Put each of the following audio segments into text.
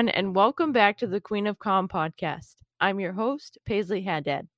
everyone, and welcome back to the Queen of Comm podcast. I'm your host, Paisley Haddad.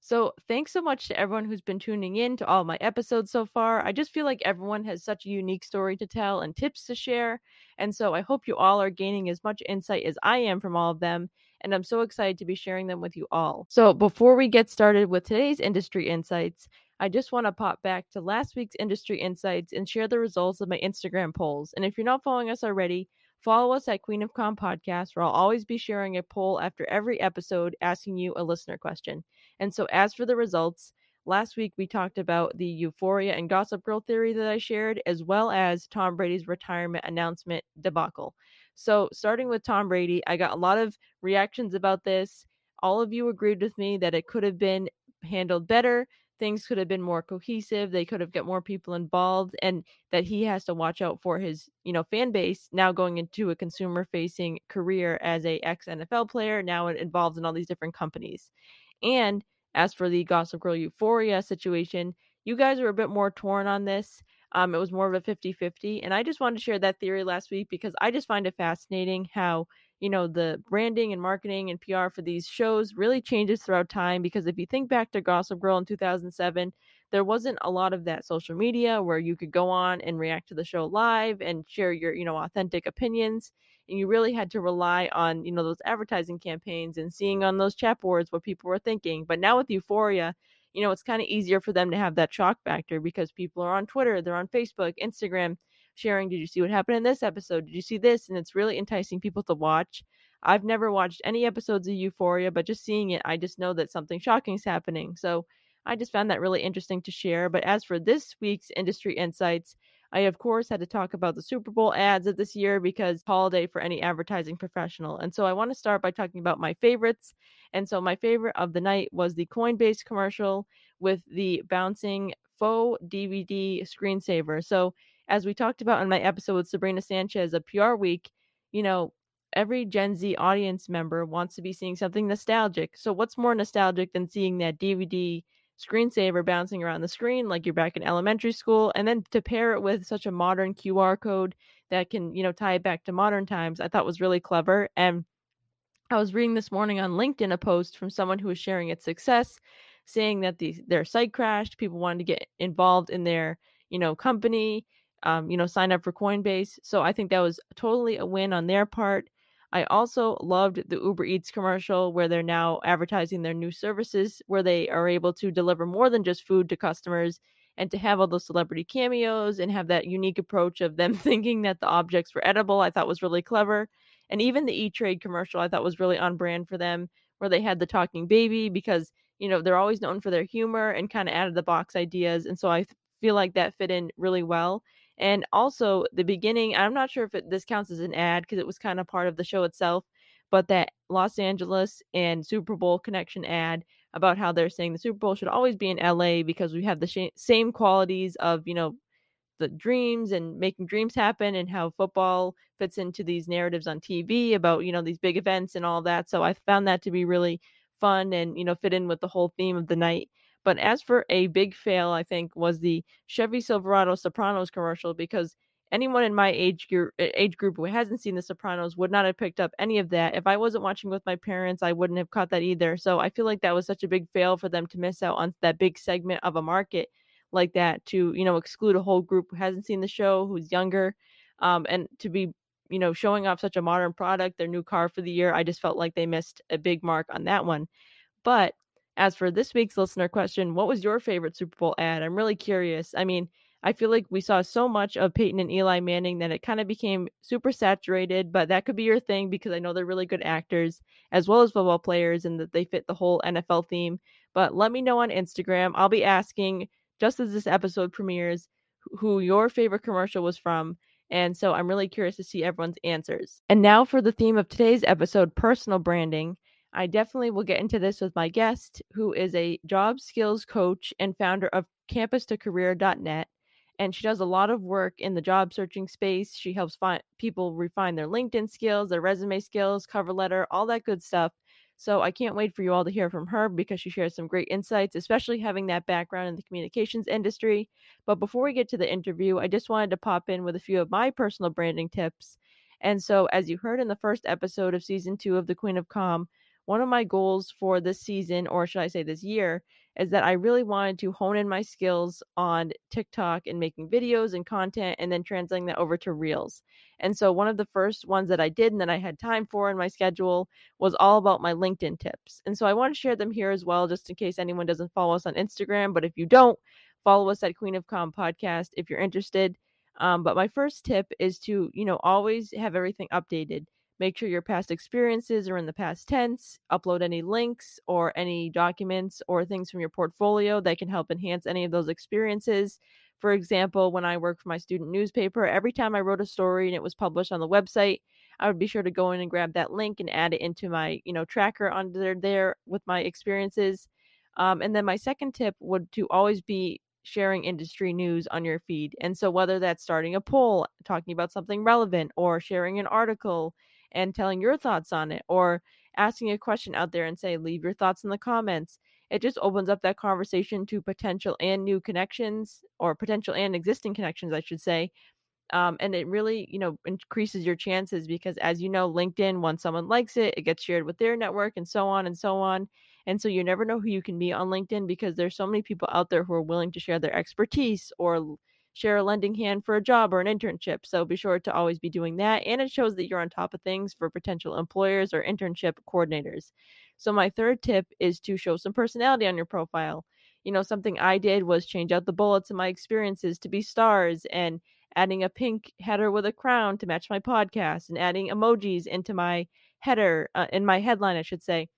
So, thanks so much to everyone who's been tuning in to all my episodes so far. I just feel like everyone has such a unique story to tell and tips to share. And so, I hope you all are gaining as much insight as I am from all of them. And I'm so excited to be sharing them with you all. So, before we get started with today's industry insights, I just want to pop back to last week's industry insights and share the results of my Instagram polls. And if you're not following us already, Follow us at Queen of Comm Podcast, where I'll always be sharing a poll after every episode asking you a listener question. And so, as for the results, last week we talked about the Euphoria and Gossip Girl theory that I shared, as well as Tom Brady's retirement announcement debacle. So, starting with Tom Brady, I got a lot of reactions about this. All of you agreed with me that it could have been handled better things could have been more cohesive they could have got more people involved and that he has to watch out for his you know fan base now going into a consumer facing career as a ex NFL player now involved in all these different companies. And as for the gossip girl euphoria situation you guys are a bit more torn on this um, it was more of a 50 50 and i just wanted to share that theory last week because i just find it fascinating how you know the branding and marketing and PR for these shows really changes throughout time because if you think back to Gossip Girl in 2007 there wasn't a lot of that social media where you could go on and react to the show live and share your you know authentic opinions and you really had to rely on you know those advertising campaigns and seeing on those chat boards what people were thinking. But now with Euphoria you know it's kind of easier for them to have that shock factor because people are on Twitter they're on Facebook Instagram sharing, Did you see what happened in this episode? Did you see this? And it's really enticing people to watch. I've never watched any episodes of Euphoria, but just seeing it, I just know that something shocking is happening. So I just found that really interesting to share. But as for this week's industry insights, I, of course, had to talk about the Super Bowl ads of this year because holiday for any advertising professional. And so I want to start by talking about my favorites. And so my favorite of the night was the Coinbase commercial with the bouncing faux DVD screensaver. So as we talked about in my episode with Sabrina Sanchez a PR Week, you know, every Gen Z audience member wants to be seeing something nostalgic. So, what's more nostalgic than seeing that DVD screensaver bouncing around the screen like you're back in elementary school? And then to pair it with such a modern QR code that can, you know, tie it back to modern times, I thought was really clever. And I was reading this morning on LinkedIn a post from someone who was sharing its success, saying that the, their site crashed, people wanted to get involved in their, you know, company um, you know, sign up for Coinbase. So I think that was totally a win on their part. I also loved the Uber Eats commercial where they're now advertising their new services where they are able to deliver more than just food to customers and to have all those celebrity cameos and have that unique approach of them thinking that the objects were edible, I thought was really clever. And even the E Trade commercial, I thought was really on brand for them, where they had the talking baby because, you know, they're always known for their humor and kind of out of the box ideas. And so I feel like that fit in really well. And also the beginning, I'm not sure if it, this counts as an ad because it was kind of part of the show itself, but that Los Angeles and Super Bowl connection ad about how they're saying the Super Bowl should always be in LA because we have the sh- same qualities of, you know, the dreams and making dreams happen and how football fits into these narratives on TV about, you know, these big events and all that. So I found that to be really fun and, you know, fit in with the whole theme of the night. But as for a big fail, I think was the Chevy Silverado Sopranos commercial because anyone in my age group age group who hasn't seen the Sopranos would not have picked up any of that. If I wasn't watching with my parents, I wouldn't have caught that either. So I feel like that was such a big fail for them to miss out on that big segment of a market like that to, you know, exclude a whole group who hasn't seen the show, who's younger, um, and to be, you know, showing off such a modern product, their new car for the year. I just felt like they missed a big mark on that one. But as for this week's listener question, what was your favorite Super Bowl ad? I'm really curious. I mean, I feel like we saw so much of Peyton and Eli Manning that it kind of became super saturated, but that could be your thing because I know they're really good actors as well as football players and that they fit the whole NFL theme. But let me know on Instagram. I'll be asking just as this episode premieres who your favorite commercial was from. And so I'm really curious to see everyone's answers. And now for the theme of today's episode personal branding. I definitely will get into this with my guest, who is a job skills coach and founder of CampustoCareer.net. And she does a lot of work in the job searching space. She helps find people refine their LinkedIn skills, their resume skills, cover letter, all that good stuff. So I can't wait for you all to hear from her because she shares some great insights, especially having that background in the communications industry. But before we get to the interview, I just wanted to pop in with a few of my personal branding tips And so, as you heard in the first episode of season two of The Queen of Comm, one of my goals for this season, or should I say this year, is that I really wanted to hone in my skills on TikTok and making videos and content and then translating that over to Reels. And so one of the first ones that I did and that I had time for in my schedule was all about my LinkedIn tips. And so I want to share them here as well, just in case anyone doesn't follow us on Instagram. But if you don't, follow us at Queen of Comm Podcast if you're interested. Um, but my first tip is to, you know, always have everything updated. Make sure your past experiences are in the past tense. Upload any links or any documents or things from your portfolio that can help enhance any of those experiences. For example, when I worked for my student newspaper, every time I wrote a story and it was published on the website, I would be sure to go in and grab that link and add it into my, you know, tracker under there with my experiences. Um, and then my second tip would to always be sharing industry news on your feed. And so whether that's starting a poll, talking about something relevant, or sharing an article, and telling your thoughts on it or asking a question out there and say leave your thoughts in the comments. It just opens up that conversation to potential and new connections or potential and existing connections i should say um, and it really you know increases your chances because as you know linkedin once someone likes it it gets shared with their network and so on and so on and so you never know who you can be on linkedin because there's so many people out there who are willing to share their expertise or share a lending hand for a job or an internship. So be sure to always be doing that. And it shows that you're on top of things for potential employers or internship coordinators. So my third tip is to show some personality on your profile. You know, something I did was change out the bullets in my experiences to be stars and adding a pink header with a crown to match my podcast and adding emojis into my header, uh, in my headline, I should say.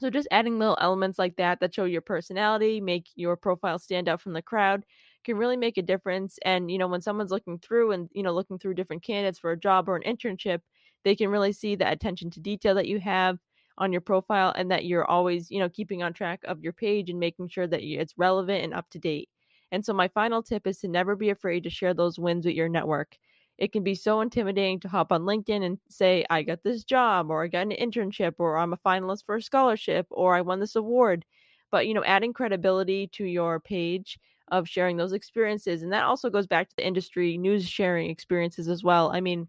So just adding little elements like that that show your personality, make your profile stand out from the crowd can really make a difference. And, you know, when someone's looking through and, you know, looking through different candidates for a job or an internship, they can really see the attention to detail that you have on your profile and that you're always, you know, keeping on track of your page and making sure that it's relevant and up to date. And so, my final tip is to never be afraid to share those wins with your network. It can be so intimidating to hop on LinkedIn and say, I got this job, or I got an internship, or I'm a finalist for a scholarship, or I won this award. But, you know, adding credibility to your page of sharing those experiences. And that also goes back to the industry news sharing experiences as well. I mean,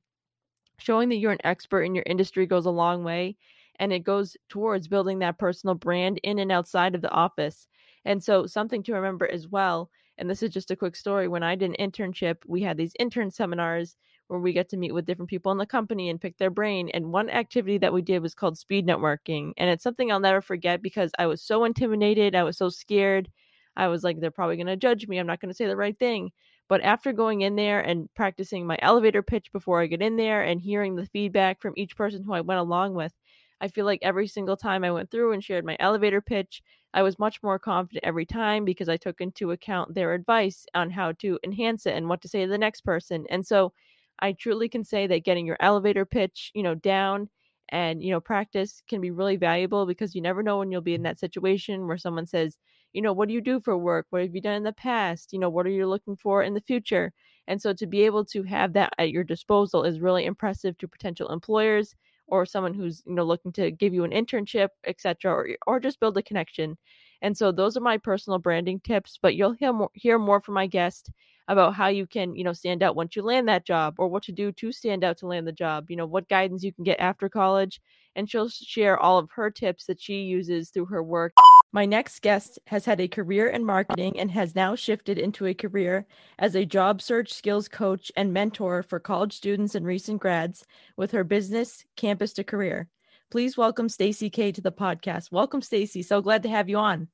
showing that you're an expert in your industry goes a long way and it goes towards building that personal brand in and outside of the office. And so, something to remember as well, and this is just a quick story when I did an internship, we had these intern seminars where we get to meet with different people in the company and pick their brain. And one activity that we did was called speed networking. And it's something I'll never forget because I was so intimidated, I was so scared I was like, they're probably going to judge me. I'm not going to say the right thing. But after going in there and practicing my elevator pitch before I get in there and hearing the feedback from each person who I went along with, I feel like every single time I went through and shared my elevator pitch, I was much more confident every time because I took into account their advice on how to enhance it and what to say to the next person. And so I truly can say that getting your elevator pitch, you know, down and, you know, practice can be really valuable because you never know when you'll be in that situation where someone says, you know, what do you do for work? What have you done in the past? You know, what are you looking for in the future? And so to be able to have that at your disposal is really impressive to potential employers or someone who's, you know, looking to give you an internship, etc., or or just build a connection. And so those are my personal branding tips, but you'll hear more, hear more from my guest about how you can, you know, stand out once you land that job or what to do to stand out to land the job, you know, what guidance you can get after college. And she'll share all of her tips that she uses through her work. My next guest has had a career in marketing and has now shifted into a career as a job search skills coach and mentor for college students and recent grads with her business Campus to Career. Please welcome Stacey Kaye to the podcast. Welcome Stacey. So glad to have you on.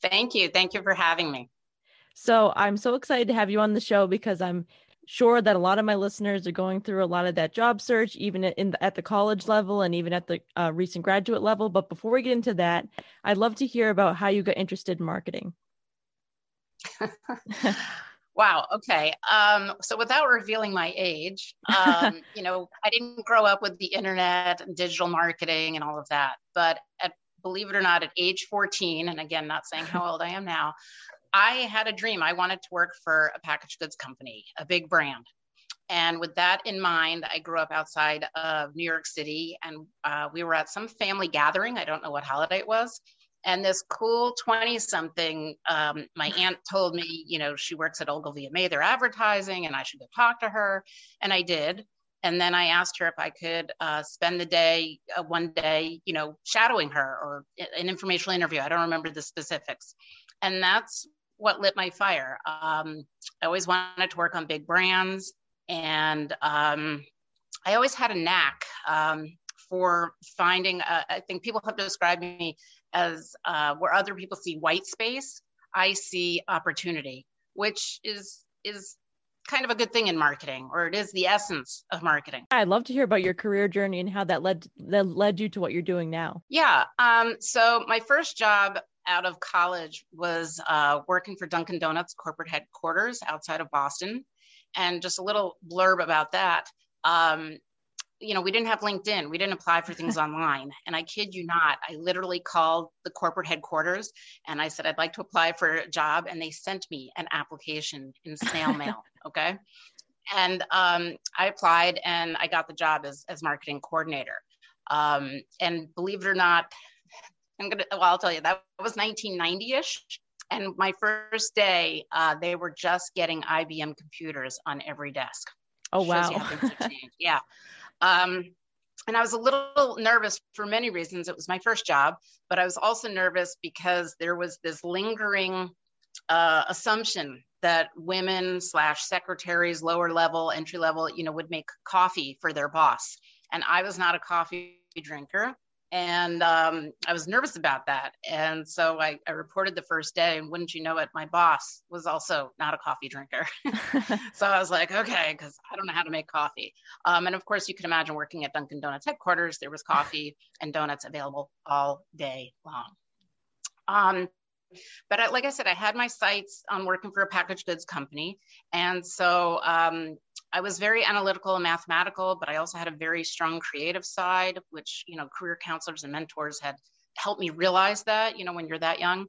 Thank you. Thank you for having me. So, I'm so excited to have you on the show because I'm sure that a lot of my listeners are going through a lot of that job search, even in the, at the college level and even at the uh, recent graduate level. But before we get into that, I'd love to hear about how you got interested in marketing. wow. Okay. Um, so without revealing my age, um, you know, I didn't grow up with the internet and digital marketing and all of that. But at, believe it or not, at age 14, and again, not saying how old I am now, I had a dream. I wanted to work for a packaged goods company, a big brand. And with that in mind, I grew up outside of New York City and uh, we were at some family gathering. I don't know what holiday it was. And this cool 20 something, um, my aunt told me, you know, she works at Ogilvy and Mather advertising and I should go talk to her. And I did. and then I asked her if I could uh, spend the day, uh, one day, you know, shadowing her or an informational interview. I don't remember the specifics. And that's what lit my fire. Um, I always wanted to work on big brands. And um, I always had a knack um, for finding, uh, I think people have described me as uh, where other people see white space, I see opportunity, which is is kind of a good thing in marketing or it is the essence of marketing i'd love to hear about your career journey and how that led that led you to what you're doing now yeah um, so my first job out of college was uh, working for dunkin donuts corporate headquarters outside of boston and just a little blurb about that um, you know, we didn't have LinkedIn. We didn't apply for things online. And I kid you not, I literally called the corporate headquarters and I said, I'd like to apply for a job. And they sent me an application in snail mail. Okay. And um, I applied and I got the job as, as marketing coordinator. Um, and believe it or not, I'm to, well, I'll tell you, that was 1990 ish. And my first day, uh, they were just getting IBM computers on every desk. Oh, wow. yeah. Um, and I was a little nervous for many reasons. It was my first job, but I was also nervous because there was this lingering uh, assumption that women slash secretaries, lower level, entry level, you know, would make coffee for their boss. And I was not a coffee drinker and um, I was nervous about that. And so I, I, reported the first day, and wouldn't you know it, my boss was also not a coffee drinker. so I was like, okay, because I don't know how to make coffee. Um, and of course, you can imagine working at Dunkin' Donuts headquarters, there was coffee and donuts available all day long. Um, but I, like I said, I had my sights on working for a packaged goods company. And so um, I was very analytical and mathematical, but I also had a very strong creative side, which, you know, career counselors and mentors had helped me realize that, you know, when you're that young.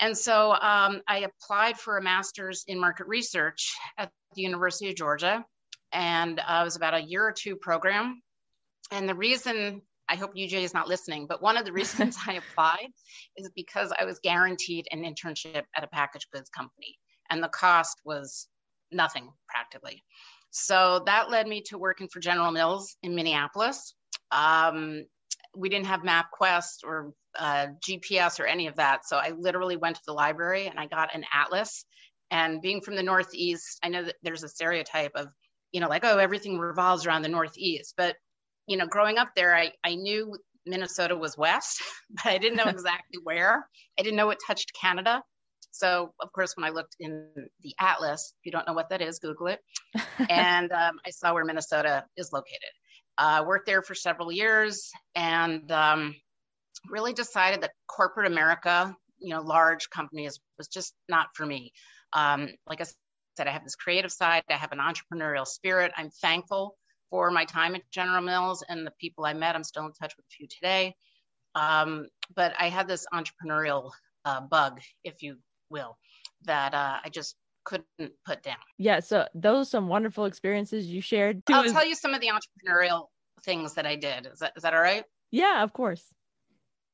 And so um, I applied for a master's in market research at the University of Georgia. And uh, it was about a year or two program. And the reason I hope UJ is not listening, but one of the reasons I applied is because I was guaranteed an internship at a packaged goods company, and the cost was nothing practically. So that led me to working for General Mills in Minneapolis. Um, we didn't have MapQuest or uh, GPS or any of that. So I literally went to the library and I got an atlas. And being from the Northeast, I know that there's a stereotype of, you know, like, oh, everything revolves around the Northeast. But, you know, growing up there, I, I knew Minnesota was west, but I didn't know exactly where. I didn't know it touched Canada. So, of course, when I looked in the atlas, if you don't know what that is, Google it. and um, I saw where Minnesota is located. I uh, worked there for several years and um, really decided that corporate America, you know, large companies was just not for me. Um, like I said, I have this creative side, I have an entrepreneurial spirit. I'm thankful for my time at General Mills and the people I met. I'm still in touch with a few today. Um, but I had this entrepreneurial uh, bug, if you will that uh, I just couldn't put down. Yeah, so those are some wonderful experiences you shared. I'll tell you some of the entrepreneurial things that I did. Is that is that all right? Yeah, of course.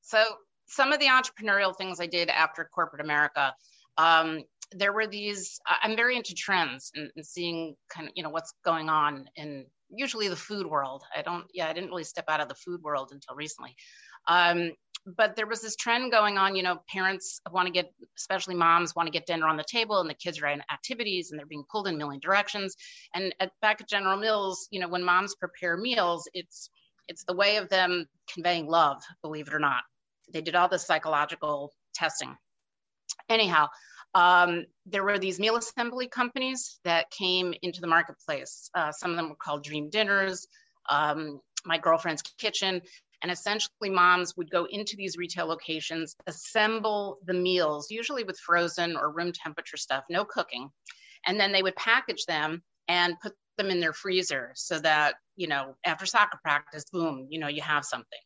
So some of the entrepreneurial things I did after corporate America, um, there were these. I'm very into trends and, and seeing kind of you know what's going on in usually the food world. I don't. Yeah, I didn't really step out of the food world until recently. Um, but there was this trend going on you know parents want to get especially moms want to get dinner on the table and the kids are in activities and they're being pulled in a million directions. And at, back at general mills you know when moms prepare meals it's it's the way of them conveying love believe it or not. They did all this psychological testing. Anyhow um, there were these meal assembly companies that came into the marketplace. Uh, some of them were called dream dinners. Um, my girlfriend's kitchen and essentially, moms would go into these retail locations, assemble the meals, usually with frozen or room temperature stuff, no cooking. And then they would package them and put them in their freezer so that, you know, after soccer practice, boom, you know, you have something.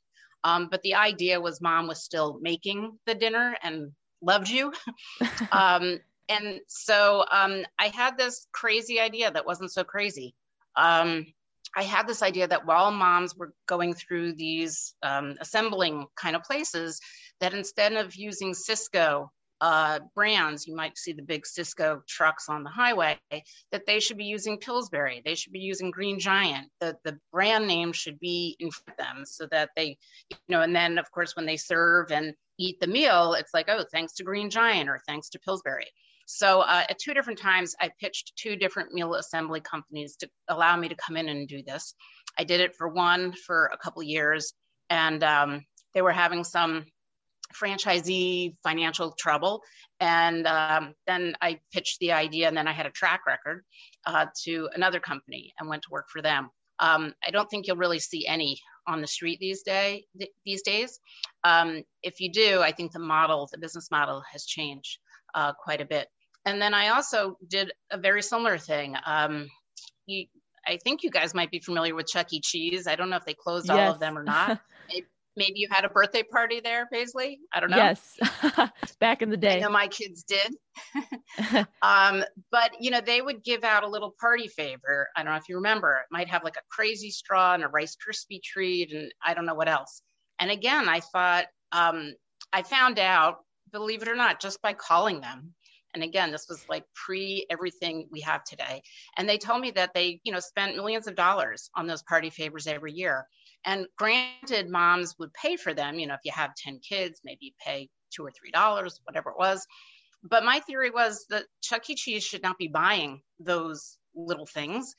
Um, but the idea was mom was still making the dinner and loved you. um, and so um, I had this crazy idea that wasn't so crazy. Um, I had this idea that while moms were going through these um, assembling kind of places, that instead of using Sysco uh, brands, you might see the big Sysco trucks on the highway, that they should be using Pillsbury. They should be using Green Giant. The, the brand name should be in front of them so that they, you know, and then of course, when they serve and eat the meal, it's like, oh, thanks to Green Giant or thanks to Pillsbury. So uh, at two different times, I pitched two different meal assembly companies to allow me to come in and do this. I did it for one for a couple years, and um, they were having some franchisee financial trouble. And um, then I pitched the idea, and then I had a track record uh, to another company and went to work for them. Um, I don't think you'll really see any on the street these day th- these days. Um, if you do, I think the model, the business model, has changed uh, quite a bit. And then I also did a very similar thing. Um, you, I think you guys might be familiar with Chuck E. Cheese. I don't know if they closed yes. all of them or not. maybe you had a birthday party there, Paisley. I don't know. Yes, back in the day. I know my kids did. um, but you know, they would give out a little party favor. I don't know if you remember. It might have like a crazy straw and a Rice Krispie treat, and I don't know what else. And again, I thought um, I found out, believe it or not, just by calling them. And again, this was like pre everything we have today. And they told me that they, you know, spent millions of dollars on those party favors every year. And granted, moms would pay for them. You know, if you have 10 kids, maybe pay two or three dollars, whatever it was. But my theory was that Chuck E. Cheese should not be buying those little things,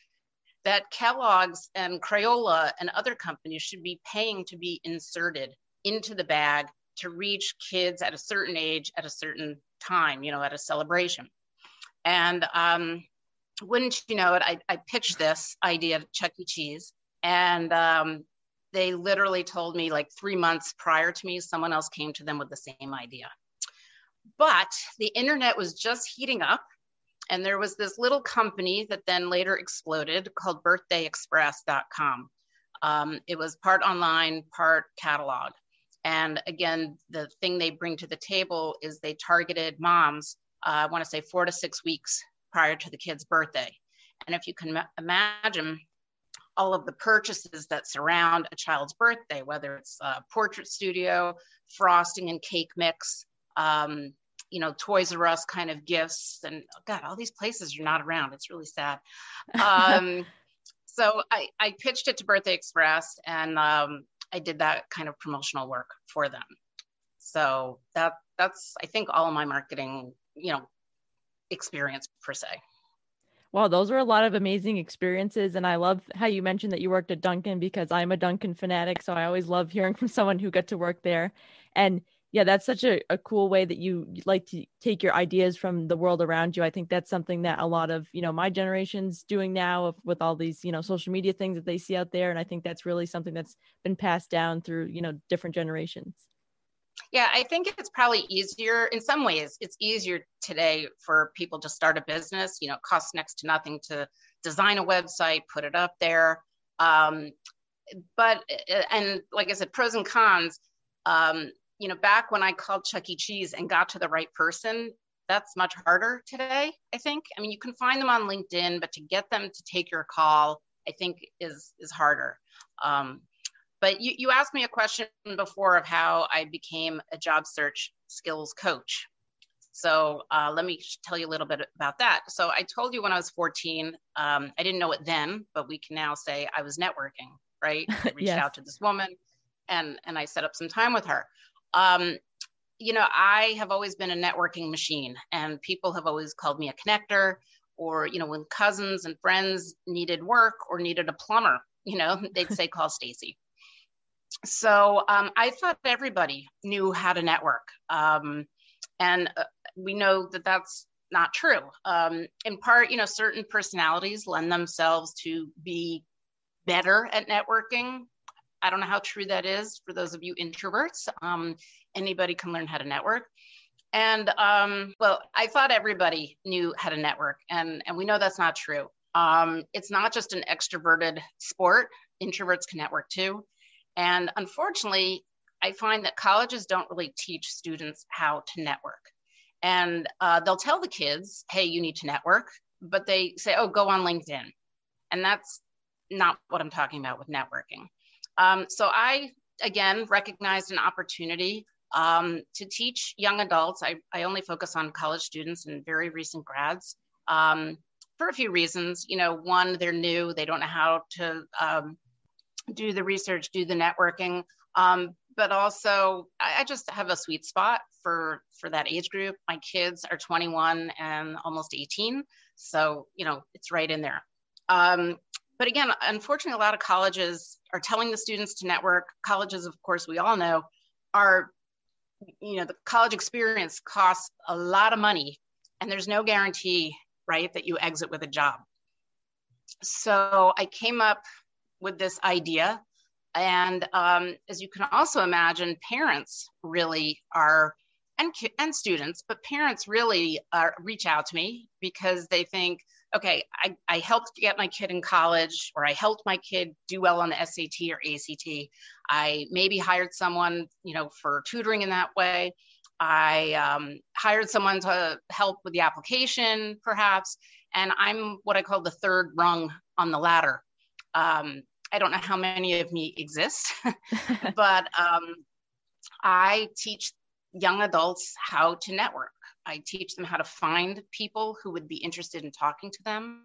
that Kellogg's and Crayola and other companies should be paying to be inserted into the bag to reach kids at a certain age at a certain time, you know, at a celebration. And um, wouldn't you know it, I, I pitched this idea to Chuck E. Cheese. And um, they literally told me like three months prior to me, someone else came to them with the same idea. But the internet was just heating up. And there was this little company that then later exploded called birthdayexpress.com. Um, it was part online, part catalog. And again, the thing they bring to the table is they targeted moms, uh, I want to say four to six weeks prior to the kid's birthday. And if you can imagine, all of the purchases that surround a child's birthday, whether it's a portrait studio, frosting and cake mix, um, you know, Toys R Us kind of gifts. And oh God, all these places are not around. It's really sad. Um, so I, I pitched it to Birthday Express and um, I did that kind of promotional work for them. So that that's I think all my marketing, you know, experience per se. Wow, those were a lot of amazing experiences. And I love how you mentioned that you worked at Dunkin' because I'm a Dunkin' fanatic. So I always love hearing from someone who got to work there. And yeah, that's such a, a cool way that you like to take your ideas from the world around you. I think that's something that a lot of, you know, my generation's doing now with all these, you know, social media things that they see out there. And I think that's really something that's been passed down through, you know, different generations. Yeah, I think it's probably easier in some ways. It's easier today for people to start a business. You know, it costs next to nothing to design a website, put it up there. Um, but, and like I said, pros and cons. Um, you know, back when I called Chuck E. Cheese and got to the right person, that's much harder today, I think. I mean, you can find them on LinkedIn, but to get them to take your call, I think is is harder. Um, but you, you asked me a question before of how I became a job search skills coach. So uh, let me tell you a little bit about that. So I told you when I was 14, um, I didn't know it then, but we can now say I was networking, right? I reached yes. out to this woman and, and I set up some time with her. Um, you know, I have always been a networking machine and people have always called me a connector or, you know, when cousins and friends needed work or needed a plumber, you know, they'd say, call Stacey so um, I thought everybody knew how to network. Um, and uh, we know that that's not true. Um, in part, you know, certain personalities lend themselves to be better at networking. I don't know how true that is for those of you introverts. Um, anybody can learn how to network. And um, well, I thought everybody knew how to network, and, and we know that's not true. Um, it's not just an extroverted sport, introverts can network too. And unfortunately, I find that colleges don't really teach students how to network. And uh, they'll tell the kids, hey, you need to network, but they say, oh, go on LinkedIn. And that's not what I'm talking about with networking. Um, so I, again, recognized an opportunity um, to teach young adults. I, I only focus on college students and very recent grads um, for a few reasons. You know, one, they're new, they don't know how to um, do the research, do the networking. Um, but also, I, I just have a sweet spot for for that age group. My kids are 21 and almost 18, so you know it's right in there. Um, but again, unfortunately, a lot of colleges are telling the students to network. Colleges, of course, we all know, are you know the college experience costs a lot of money, and there's no guarantee, right, that you exit with a job. So I came up with this idea and um, as you can also imagine, parents really are, and, and students, but parents really are, reach out to me because they think, okay, I, I helped get my kid in college, or I helped my kid do well on the SAT or ACT. I maybe hired someone, you know, for tutoring in that way. I um, hired someone to help with the application, perhaps, and I'm what I call the third rung on the ladder. Um, I don't know how many of me exist, but um, I teach young adults how to network. I teach them how to find people who would be interested in talking to them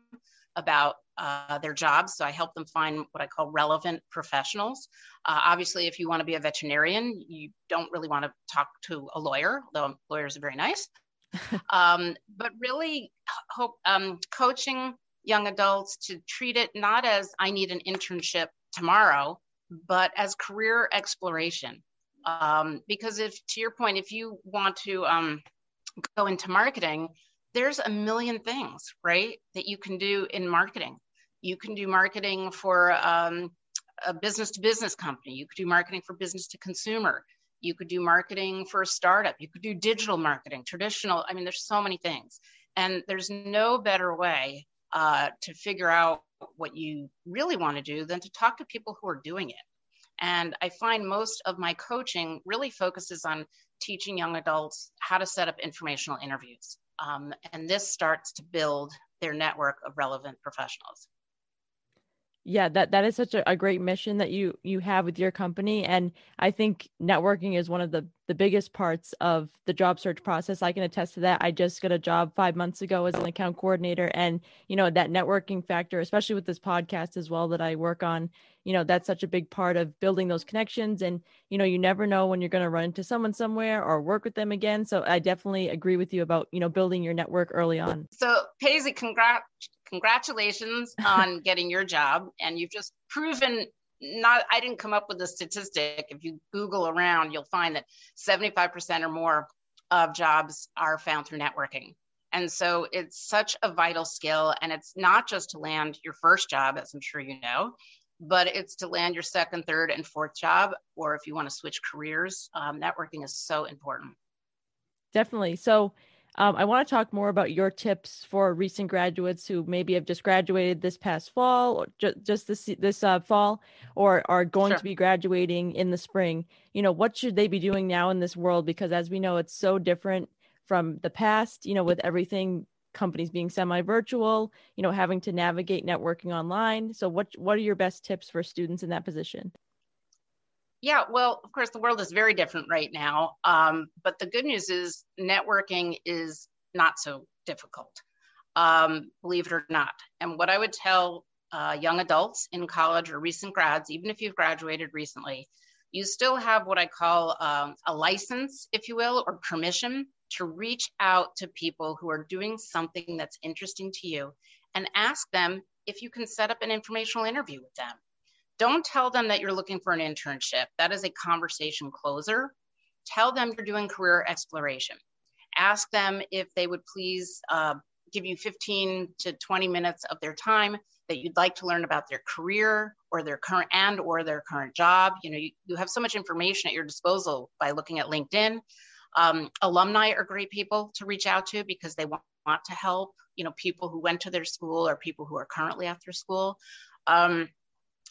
about uh, their jobs. So I help them find what I call relevant professionals. Uh, obviously, if you want to be a veterinarian, you don't really want to talk to a lawyer, though lawyers are very nice. um, but really, hope um, coaching young adults to treat it not as I need an internship tomorrow, but as career exploration. Um, because if, to your point, if you want to um, go into marketing, there's a million things, right, that you can do in marketing. You can do marketing for um, a business to business company. You could do marketing for business to consumer. You could do marketing for a startup. You could do digital marketing, traditional. I mean, there's so many things. And there's no better way uh, to figure out what you really want to do than to talk to people who are doing it. And I find most of my coaching really focuses on teaching young adults how to set up informational interviews. Um, and this starts to build their network of relevant professionals. Yeah that that is such a, a, great mission that you you have with your company. And i think networking is one of the the biggest parts of the job search process. I can attest to that. I just got a job five months ago as an account coordinator. And you know that networking factor especially with this podcast as well that i work on you know that's such a big part of building those connections and you know you never know when you're going to run into someone somewhere or work with them again so i definitely agree with you about you know building your network early on so Paisley, congrats congratulations on getting your job. And you've just proven not, I didn't come up with the statistic. If you Google around, you'll find that 75% or more of jobs are found through networking. And so it's such a vital skill. And it's not just to land your first job, as I'm sure you know, but it's to land your second, third, and fourth job. Or if you want to switch careers, um, networking is so important. Definitely. So, um, I want to talk more about your tips for recent graduates who maybe have just graduated this past fall, or ju- just this this uh, fall, or are going sure. to be graduating in the spring. You know, what should they be doing now in this world? Because as we know, it's so different from the past. You know, with everything companies being semi-virtual, you know, having to navigate networking online. So, what what are your best tips for students in that position? Yeah, well, of course, the world is very different right now. Um, but the good news is networking is not so difficult, um, believe it or not. And what I would tell uh, young adults in college or recent grads, even if you've graduated recently, you still have what I call um, a license, if you will, or permission to reach out to people who are doing something that's interesting to you and ask them if you can set up an informational interview with them. Don't tell them that you're looking for an internship. That is a conversation closer. Tell them you're doing career exploration. Ask them if they would please uh, give you 15 to 20 minutes of their time that you'd like to learn about their career or their current and or their current job. You know, you, you have so much information at your disposal by looking at LinkedIn. Um, alumni are great people to reach out to because they want, want to help, you know, people who went to their school or people who are currently after school. Um,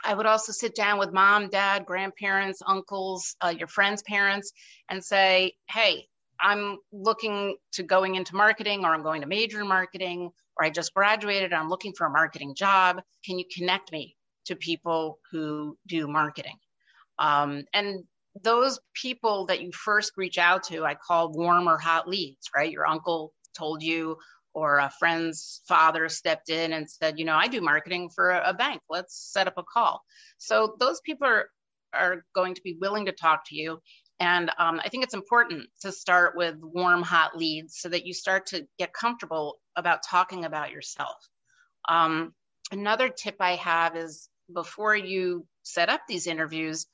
I would also sit down with mom, dad, grandparents, uncles, uh, your friends' parents, and say, hey, I'm looking to going into marketing, or I'm going to major in marketing, or I just graduated, I'm looking for a marketing job. Can you connect me to people who do marketing? Um, and those people that you first reach out to, I call warm or hot leads, right? Your uncle told you, or a friend's father stepped in and said, you know, I do marketing for a, bank. Let's set up a call. So those people are, are going to be willing to talk to you. And um, I think it's important to start with warm, hot leads so that you start to get comfortable about talking about yourself. Um, another tip I have is before you set up these interviews,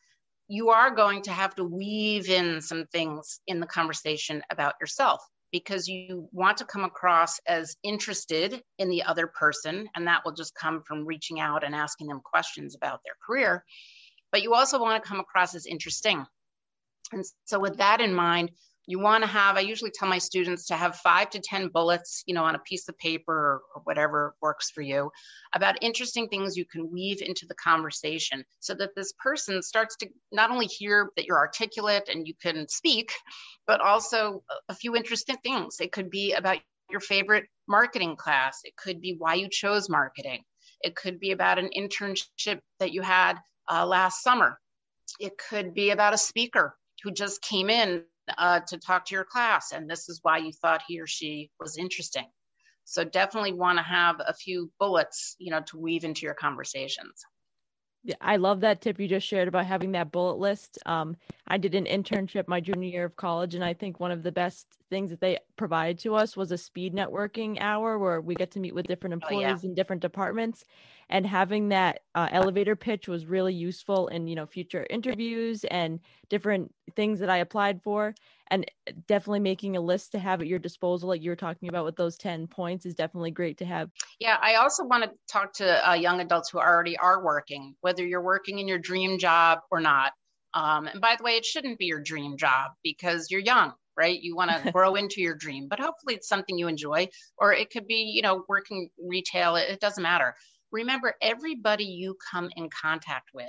you are going to have to weave in some things in the conversation about yourself because you want to come across as interested in the other person. And that will just come from reaching out and asking them questions about their career. But you also want to come across as interesting. And so, with that in mind, you want to have i usually tell my students to have five to ten bullets you know on a piece of paper or, whatever works for you about interesting things you can weave into the conversation so that this person starts to not only hear that you're articulate and you can speak but also a few interesting things. It could be about your favorite marketing class. It could be why you chose marketing. It could be about an internship that you had uh, last summer. It could be about a speaker who just came in uh, to talk to your class, and this is why you thought he or she was interesting. So definitely want to have a few bullets, you know, to weave into your conversations. Yeah, I love that tip you just shared about having that bullet list. Um, I did an internship my junior year of college, and I think one of the best things that they provided to us was a speed networking hour where we get to meet with different employees oh, yeah. in different departments. And having that uh, elevator pitch was really useful in you know future interviews and different things that I applied for. And definitely making a list to have at your disposal, like you were talking about with those ten points, is definitely great to have. Yeah, I also want to talk to uh, young adults who already are working, whether you're working in your dream job or not. Um, and by the way, it shouldn't be your dream job because you're young right? You want to grow into your dream, but hopefully it's something you enjoy, or it could be, you know, working retail. It, it doesn't matter. Remember, everybody you come in contact with,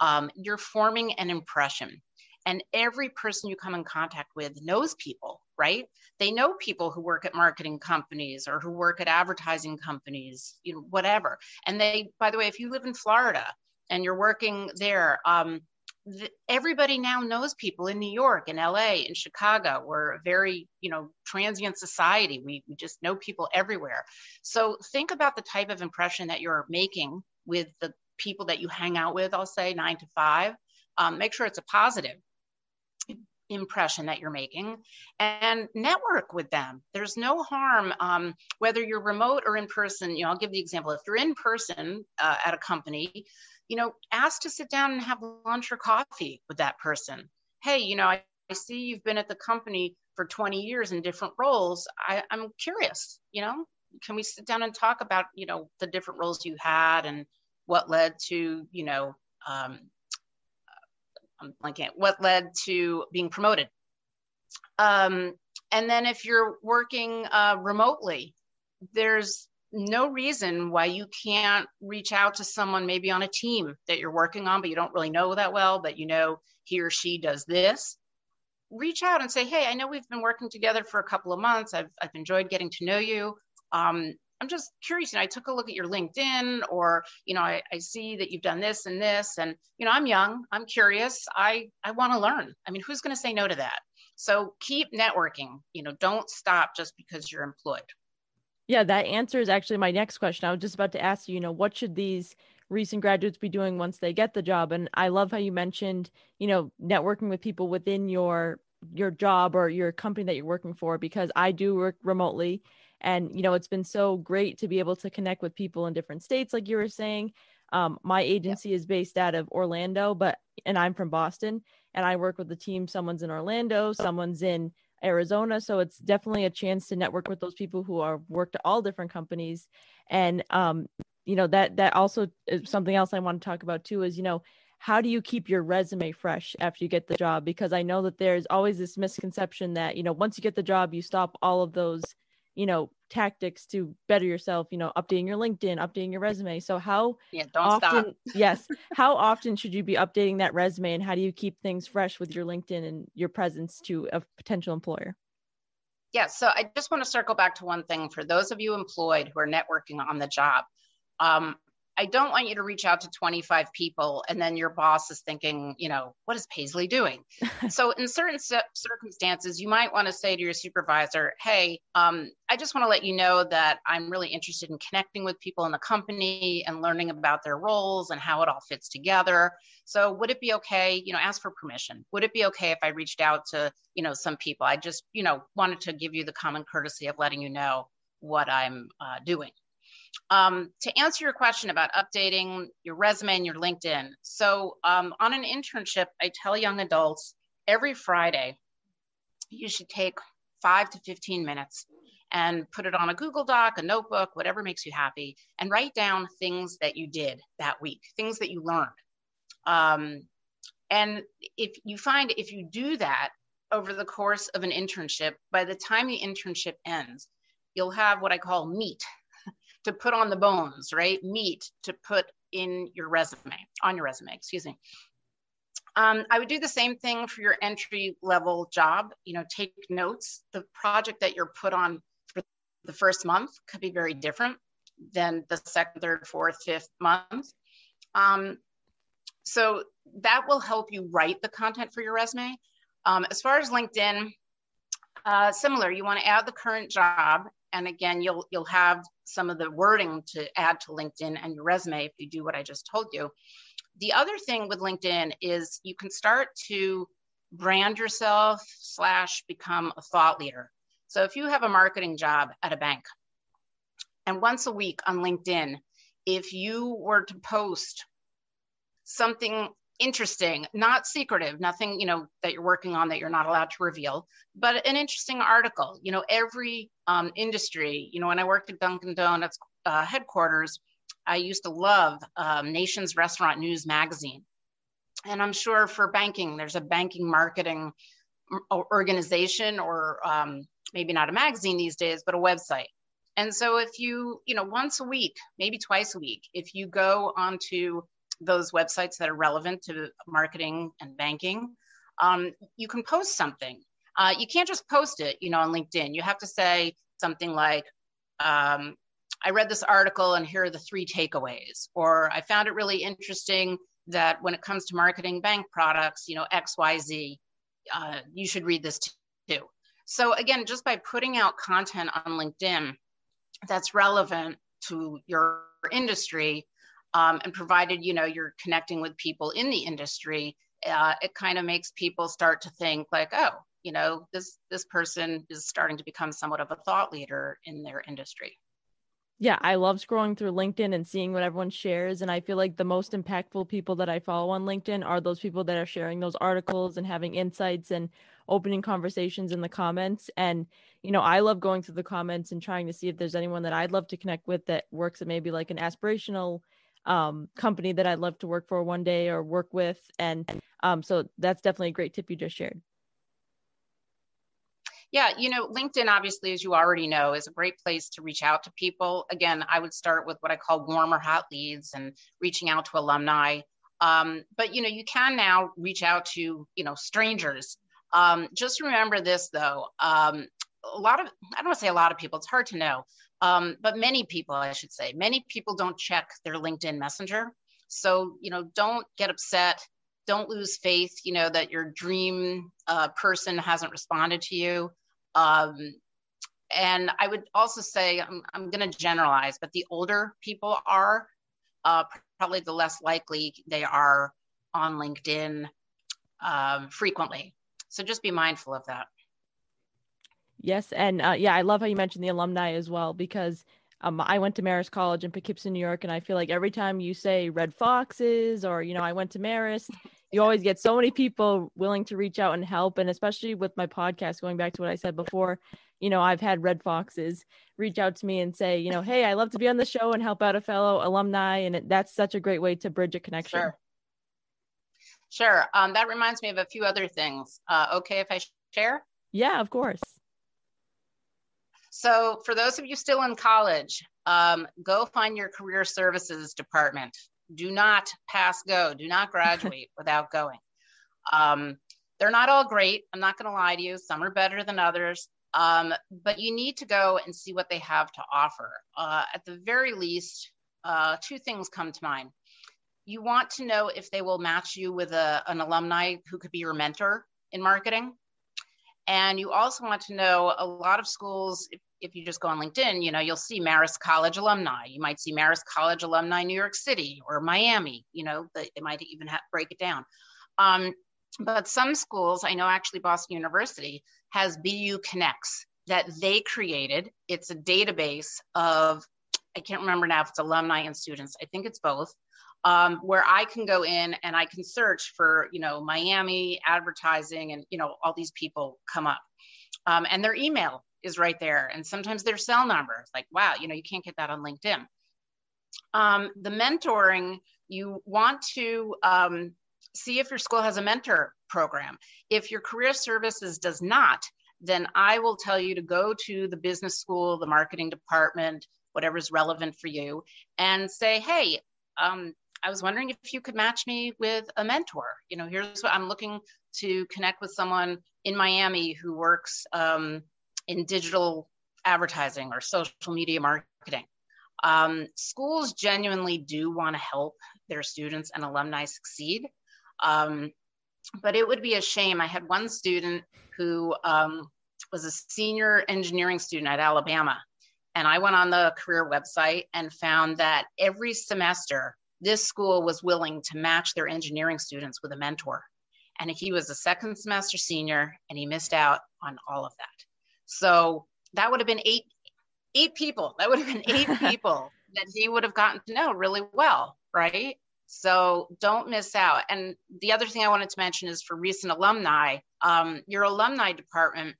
um, you're forming an impression. And every person you come in contact with knows people, right? They know people who work at marketing companies or who work at advertising companies, you know, whatever. And they, by the way, if you live in Florida and you're working there, um, everybody now knows people in New York in LA in Chicago. We're a very, you know, transient society. We, we just know people everywhere. So think about the type of impression that you're making with the people that you hang out with, I'll say nine to five. Um, make sure it's a positive impression that you're making and network with them. There's no harm, um, whether you're remote or in person. You know, I'll give the example. If you're in person uh, at a company, you know, ask to sit down and have lunch or coffee with that person. Hey, you know, I, I see you've been at the company for 20 years in different roles. I, I'm curious, you know, can we sit down and talk about, you know, the different roles you had and what led to, you know, um, I'm blanking, what led to being promoted. Um, and then if you're working uh, remotely, there's no reason why you can't reach out to someone maybe on a team that you're working on, but you don't really know that well, but you know he or she does this. Reach out and say, Hey, I know we've been working together for a couple of months. I've, I've enjoyed getting to know you. Um, I'm just curious. You know, I took a look at your LinkedIn, or you know, I, I see that you've done this and this, and you know, I'm young, I'm curious, I I want to learn. I mean, who's going to say no to that? So keep networking. You know, don't stop just because you're employed. Yeah, that answers actually my next question. I was just about to ask you, you know, what should these recent graduates be doing once they get the job? And I love how you mentioned, you know, networking with people within your your job or your company that you're working for because I do work remotely and you know it's been so great to be able to connect with people in different states like you were saying um, my agency yeah. is based out of orlando but and i'm from boston and i work with the team someone's in orlando someone's in Arizona. So it's definitely a chance to network with those people who are worked at all different companies. And um, you know, that that also is something else I want to talk about too is, you know, how do you keep your resume fresh after you get the job? Because I know that there's always this misconception that, you know, once you get the job, you stop all of those you know tactics to better yourself you know updating your linkedin updating your resume. So how yeah, don't often stop. yes. How often should you be updating that resume and how do you keep things fresh with your linkedin and your presence to a potential employer? Yeah so i just want to circle back to one thing for those of you employed who are networking on the job. Um, I don't want you to reach out to 25 people and then your boss is thinking, you know, what is Paisley doing? so, in certain circumstances, you might want to say to your supervisor, hey, um, I just want to let you know that I'm really interested in connecting with people in the company and learning about their roles and how it all fits together. So, would it be okay, you know, ask for permission? Would it be okay if I reached out to, you know, some people? I just, you know, wanted to give you the common courtesy of letting you know what I'm uh, doing. Um, to answer your question about updating your resume and your LinkedIn, so um, on an internship, I tell young adults every Friday, you should take five to 15 minutes and put it on a Google Doc, a notebook, whatever makes you happy, and write down things that you did that week, things that you learned. Um, and if you find if you do that over the course of an internship, by the time the internship ends, you'll have what I call meat to put on the bones, right? Meat to put in your resume, on your resume, excuse me. Um, I would do the same thing for your entry level job. You know, take notes. The project that you're put on for the first month could be very different than the second, third, fourth, fifth month. Um, so that will help you write the content for your resume. Um, as far as LinkedIn, uh, similar, you want to add the current job and again you'll you'll have some of the wording to add to linkedin and your resume if you do what i just told you. The other thing with linkedin is you can start to brand yourself slash become a thought leader. So if you have a marketing job at a bank and once a week on linkedin if you were to post something interesting, not secretive, nothing, you know, that you're working on that you're not allowed to reveal, but an interesting article. You know, every um, industry, you know, when I worked at Dunkin' Donuts uh, headquarters, I used to love um, Nation's Restaurant News magazine. And I'm sure for banking, there's a banking marketing organization or um, maybe not a magazine these days, but a website. And so if you, you know, once a week, maybe twice a week, if you go onto those websites that are relevant to marketing and banking, um, you can post something. Uh, you can't just post it, you know, on LinkedIn. You have to say something like, um, I read this article and here are the three takeaways. Or I found it really interesting that when it comes to marketing bank products, you know, XYZ, uh, you should read this too. So again, just by putting out content on LinkedIn that's relevant to your industry, um, and provided you know you're connecting with people in the industry uh, it kind of makes people start to think like oh you know this this person is starting to become somewhat of a thought leader in their industry. Yeah i love scrolling through linkedin and seeing what everyone shares and i feel like the most impactful people that i follow on linkedin are those people that are sharing those articles and having insights and opening conversations in the comments. And you know i love going through the comments and trying to see if there's anyone that i'd love to connect with that works at maybe like an aspirational um, company that I'd love to work for one day or work with. And um, so that's definitely a great tip you just shared. Yeah, you know, LinkedIn, obviously, as you already know, is a great place to reach out to people. Again, I would start with what I call warm or hot leads and reaching out to alumni. Um, but you know, you can now reach out to you know strangers. Um, just remember this though: um, a lot of I don't want to say a lot of people. It's hard to know, um, but many people, I should say, many people don't check their LinkedIn Messenger. So, you know, don't get upset. Don't lose faith, you know, that your dream uh, person hasn't responded to you. Um, and I would also say, I'm, I'm going to generalize, but the older people are, uh, probably the less likely they are on LinkedIn um, frequently. So just be mindful of that. Yes, and uh, yeah, I love how you mentioned the alumni as well because um, I went to Marist College in Poughkeepsie, New York, and I feel like every time you say Red Foxes or you know I went to Marist, you always get so many people willing to reach out and help, and especially with my podcast, going back to what I said before, you know I've had Red Foxes reach out to me and say, you know, hey, I love to be on the show and help out a fellow alumni, and it, that's such a great way to bridge a connection. Sure. Sure. Um, that reminds me of a few other things. Uh, okay, if I share? Yeah, of course. So, for those of you still in college, um, go find your career services department. Do not pass go. Do not graduate without going. Um, they're not all great. I'm not going to lie to you. Some are better than others. Um, but you need to go and see what they have to offer. Uh, at the very least, uh, two things come to mind. You want to know if they will match you with a, an alumni who could be your mentor in marketing. And you also want to know a lot of schools, if, if you just go on LinkedIn, you know, you'll see Marist College alumni. You might see Marist College alumni New York City or Miami, you know, they, they might even have, break it down. Um, but some schools, I know actually Boston University has BU Connects that they created. It's a database of, I can't remember now if it's alumni and students. I think it's both. Um, where I can go in and I can search for, you know, Miami advertising and, you know, all these people come up. Um, and their email is right there. And sometimes their cell number. Like, wow, you know, you can't get that on LinkedIn. Um, the mentoring, you want to um, see if your school has a mentor program. If your career services does not, then I will tell you to go to the business school, the marketing department, whatever is relevant for you, and say, hey, um, I was wondering if you could match me with a mentor. You know, here's what I'm looking to connect with someone in Miami who works um, in digital advertising or social media marketing. Um, schools genuinely do want to help their students and alumni succeed. Um, but it would be a shame. I had one student who um, was a senior engineering student at Alabama. And I went on the career website and found that every semester, this school was willing to match their engineering students with a mentor. And he was a second semester senior and he missed out on all of that. So that would have been eight, eight people. That would have been eight people that he would have gotten to know really well, right? So don't miss out. And the other thing I wanted to mention is for recent alumni, um, your alumni department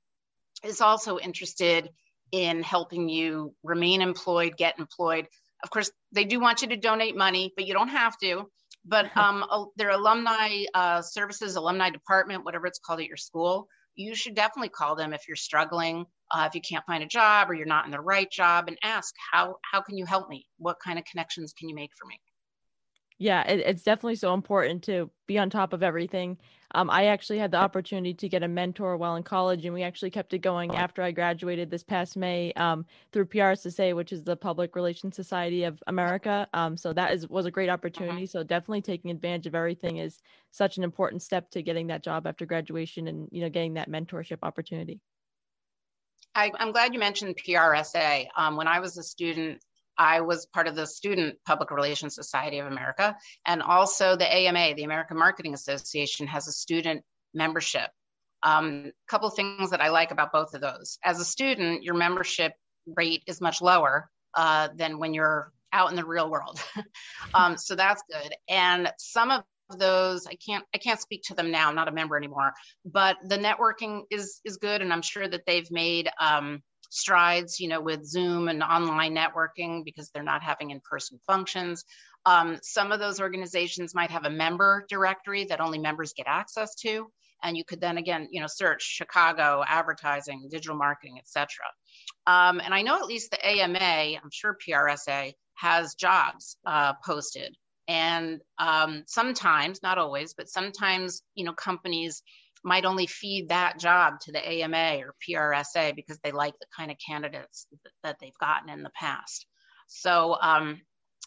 is also interested in helping you remain employed, get employed. Of course, they do want you to donate money, but you don't have to. But um, their alumni uh, services, alumni department, whatever it's called at your school, you should definitely call them if you're struggling, uh, if you can't find a job or you're not in the right job, and ask how how can you help me? What kind of connections can you make for me? Yeah, it, it's definitely so important to be on top of everything. Um, I actually had the opportunity to get a mentor while in college, and we actually kept it going after I graduated this past May um, through PRSSA, which is the Public Relations Society of America. Um, so that is was a great opportunity. So definitely taking advantage of everything is such an important step to getting that job after graduation, and you know getting that mentorship opportunity. I, am glad you mentioned PRSA. Um, when I was a student I was part of the Student Public Relations Society of America, and also the AMA, the American Marketing Association, has a student membership. A um, couple things that I like about both of those. As a student, your membership rate is much lower uh, than when you're out in the real world. um, so that's good. And some of those I can't I can't speak to them now. I'm not a member anymore, but the networking is is good, and I'm sure that they've made um, strides, you know, with Zoom and online networking because they're not having in-person functions. Um, some of those organizations might have a member directory that only members get access to. And you could then again, you know, search Chicago advertising, digital marketing, etc. Um, and I know at least the AMA, I'm sure PRSA has jobs uh, posted. And um, sometimes, not always, but sometimes, you know, companies might only feed that job to the AMA or PRSA because they like the kind of candidates that they've gotten in the past. So um,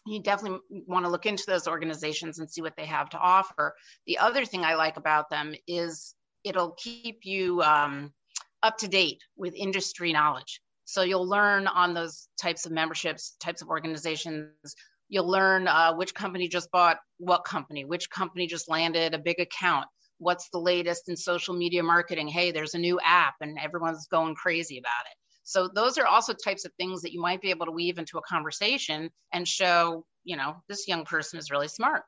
you definitely want to look into those organizations and see what they have to offer. The other thing I like about them is it'll keep you um, up to date with industry knowledge. So you'll learn on those types of memberships, types of organizations. You'll learn uh, which company just bought what company, which company just landed a big account what's the latest in social media marketing? Hey there's a new app and everyone's going crazy about it. So those are also types of things that you might be able to weave into a conversation and show you know this young person is really smart.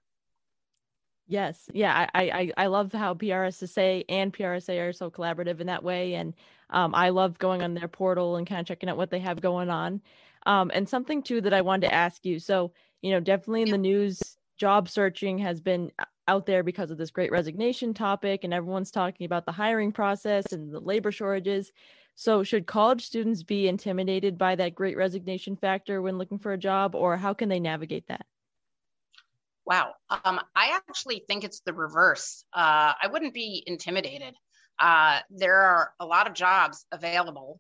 Yes, yeah, I, I I love how PRSSA and PRSA are so collaborative in that way, and um, I love going on their portal and kind of checking out what they have going on. Um, and something too that I wanted to ask you. So you know, definitely in the news, job searching has been out there because of this great resignation topic and everyone's talking about the hiring process and the labor shortages. So, should college students be intimidated by that great resignation factor when looking for a job, or how can they navigate that? Wow. Um, I actually think it's the reverse. Uh, I wouldn't be intimidated. Uh, there are a lot of jobs available,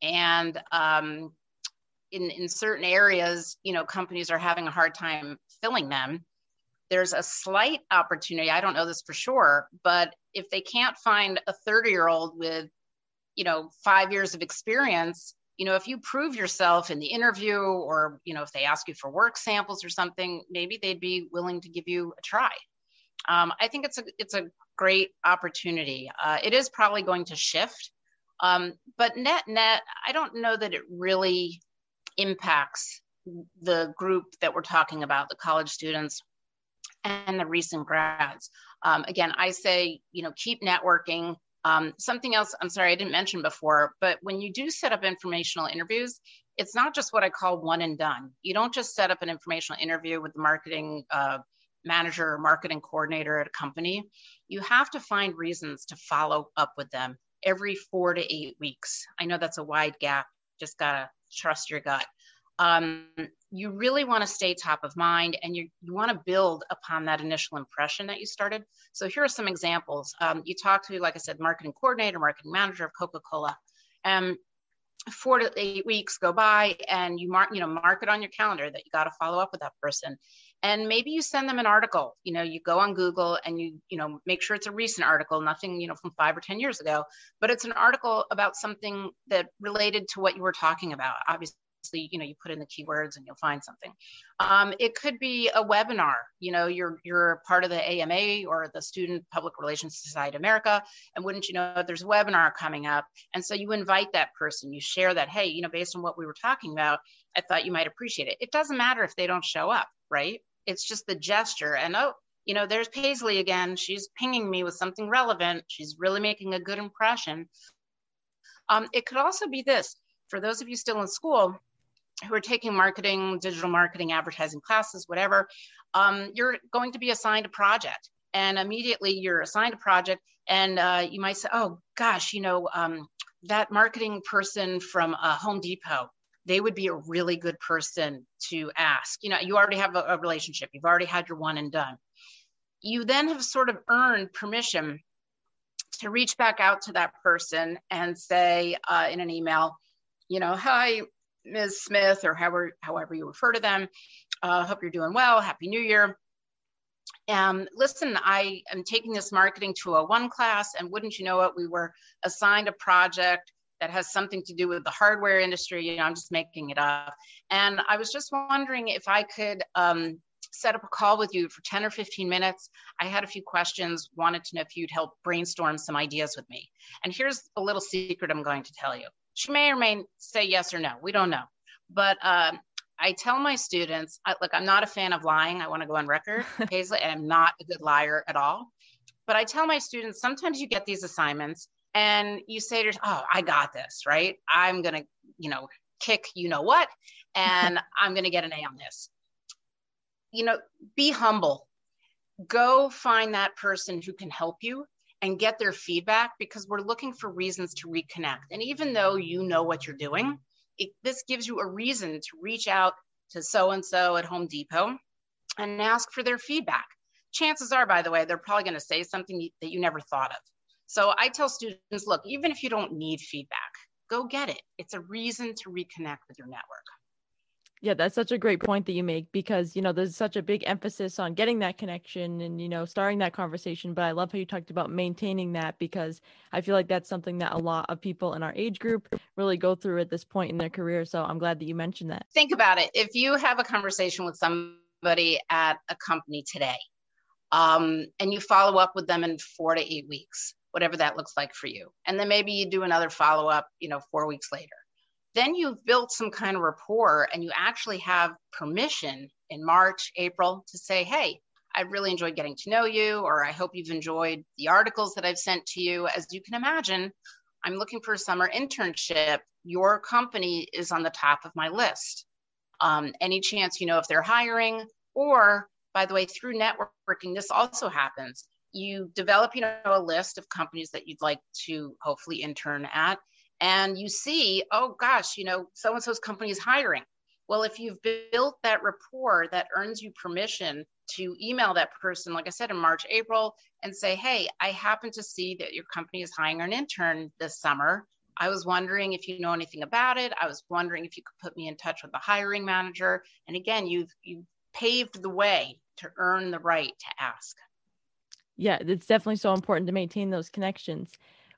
and um, in, in certain areas, you know, companies are having a hard time filling them. There's a slight opportunity. I don't know this for sure, but if they can't find a 30 year old with, you know, five years of experience, you know, if you prove yourself in the interview or, you know, if they ask you for work samples or something, maybe they'd be willing to give you a try. Um, I think it's a, it's a great opportunity. Uh, it is probably going to shift. Um, but net net, I don't know that it really impacts the group that we're talking about, the college students and the recent grads. Um, again, I say, you know, keep networking. Um, something else, I'm sorry, I didn't mention before, but when you do set up informational interviews, it's not just what I call one and done. You don't just set up an informational interview with the marketing uh, manager or marketing coordinator at a company. You have to find reasons to follow up with them every four to eight weeks. I know that's a wide gap, just gotta trust your gut. Um, you really want to stay top of mind and you, you want to build upon that initial impression that you started. So here are some examples. Um, you talk to, like I said, marketing coordinator, marketing manager of Coca-Cola. and four to eight weeks go by and you mark, you know, mark it on your calendar that you got to follow up with that person and maybe you send them an article you know you go on google and you you know make sure it's a recent article nothing you know from five or ten years ago but it's an article about something that related to what you were talking about obviously you know you put in the keywords and you'll find something um, it could be a webinar you know you're you're part of the ama or the student public relations society of america and wouldn't you know there's a webinar coming up and so you invite that person you share that hey you know based on what we were talking about i thought you might appreciate it it doesn't matter if they don't show up right it's just the gesture. And oh, you know, there's Paisley again. She's pinging me with something relevant. She's really making a good impression. Um, it could also be this for those of you still in school who are taking marketing, digital marketing, advertising classes, whatever, um, you're going to be assigned a project. And immediately you're assigned a project, and uh, you might say, Oh, gosh, you know, um, that marketing person from uh, Home Depot, they would be a really good person to ask. You know, you already have a, a relationship, you've already had your one and done. You then have sort of earned permission to reach back out to that person and say uh, in an email, you know, hi, Ms. Smith, or however, however you refer to them. Uh, hope you're doing well. Happy New Year. Um, listen, I am taking this marketing 201 class, and wouldn't you know it, we were assigned a project that has something to do with the hardware industry. You know, I'm just making it up. And I was just wondering if I could um, set up a call with you for 10 or 15 minutes. I had a few questions, wanted to know if you'd help brainstorm some ideas with me. And here's a little secret I'm going to tell you. She may or may say yes or no. We don't know. But uh, I tell my students, I, look, I'm not a fan of lying. I want to go on record, Paisley, and I'm not a good liar at all. But I tell my students, sometimes you get these assignments and you say to yourself, oh, I got this, right? I'm going to, you know, kick you know what, and I'm going to get an A on this. You know, be humble. Go find that person who can help you and get their feedback because we're looking for reasons to reconnect. And even though you know what you're doing, it, this gives you a reason to reach out to so and so at Home Depot and ask for their feedback. Chances are, by the way, they're probably going to say something that you never thought of. So I tell students, look, even if you don't need feedback, go get it. It's a reason to reconnect with your network. Yeah, that's such a great point that you make because, you know, there's such a big emphasis on getting that connection and, you know, starting that conversation. But I love how you talked about maintaining that because I feel like that's something that a lot of people in our age group really go through at this point in their career. So I'm glad that you mentioned that. Think about it. If you have a conversation with somebody at a company today um, and you follow up with them in four to eight weeks, whatever that looks like for you. And then maybe you do another follow up, you know, four weeks later. Then you've built some kind of rapport and you actually have permission in March, April to say, hey, I really enjoyed getting to know you, or I hope you've enjoyed the articles that I've sent to you. As you can imagine, I'm looking for a summer internship. Your company is on the top of my list. Um, any chance you know if they're hiring, or by the way, through networking, this also happens you develop you know a list of companies that you'd like to hopefully intern at and you see oh gosh you know so and so's company is hiring well if you've built that rapport that earns you permission to email that person like i said in march april and say hey i happen to see that your company is hiring an intern this summer I was wondering if you know anything about it. I was wondering if you could put me in touch with the hiring manager. And again, you've you've paved the way to earn the right to ask. Yeah, it's definitely so important to maintain those connections.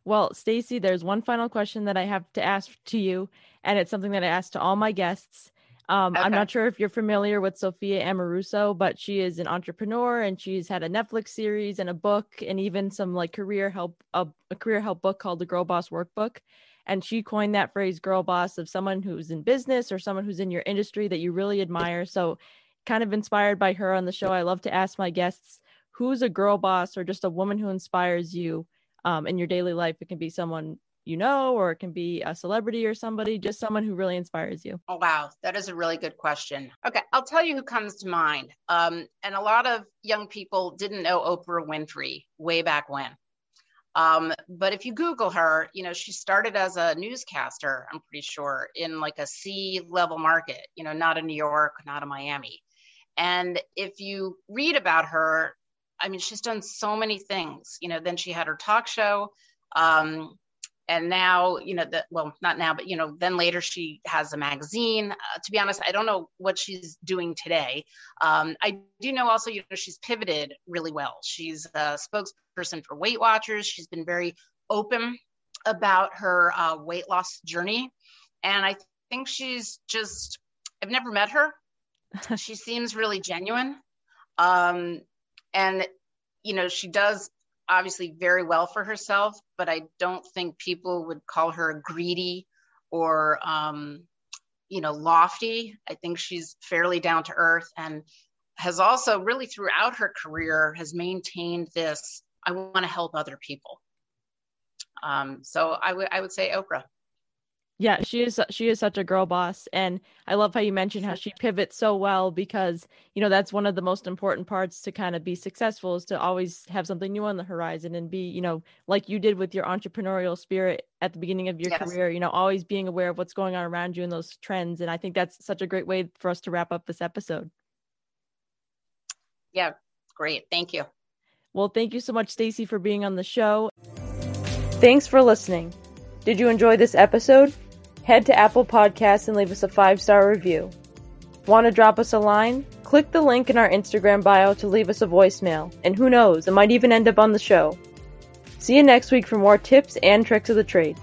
Well, Stacey, there's one final question that I have to ask to you, and it's something that I ask to all my guests. Um, okay. I'm not sure if you're familiar with Sophia Amoruso, but she is an entrepreneur and she's had a Netflix series and a book and even some like career help a, a career help book called the Girl Boss Workbook. And she coined that phrase girl boss of someone who's in business or someone who's in your industry that you really admire. So kind of inspired by her on the show, I love to ask my guests who's a girl boss or just a woman who inspires you um, in your daily life. It can be someone you know, or it can be a celebrity or somebody, just someone who really inspires you? Oh, wow. That is a really good question. Okay. I'll tell you who comes to mind. Um, and a lot of young people didn't know Oprah Winfrey way back when. Um, but if you Google her, you know, she started as a newscaster, I'm pretty sure, in like a C level market, you know, not in New York, not in Miami. And if you read about her, I mean, she's done so many things. You know, then she had her talk show. Um, and now you know that well not now but you know then later she has a magazine. Uh, to be honest i don't know what she's doing today. Um, i do know also you know she's pivoted really well. She's a spokesperson for weight watchers. She's been very open about her uh, weight loss journey. And i think she's just i've never met her. She seems really genuine. Um, and you know she does obviously very well for herself, but I don't think people would call her greedy or, um, you know, lofty. I think she's fairly down to earth and has also really throughout her career has maintained this I want to help other people. Um, so I would I would say Oprah. Yeah, she is she is such a girl boss and I love how you mentioned how she pivots so well because you know that's one of the most important parts to kind of be successful is to always have something new on the horizon and be, you know, like you did with your entrepreneurial spirit at the beginning of your yes. career, you know, always being aware of what's going on around you and those trends and I think that's such a great way for us to wrap up this episode. Yeah, great. Thank you. Well, thank you so much Stacey for being on the show. Thanks for listening. Did you enjoy this episode? Head to Apple Podcasts and leave us a five star review. Want to drop us a line? Click the link in our Instagram bio to leave us a voicemail, and who knows, it might even end up on the show. See you next week for more tips and tricks of the trade.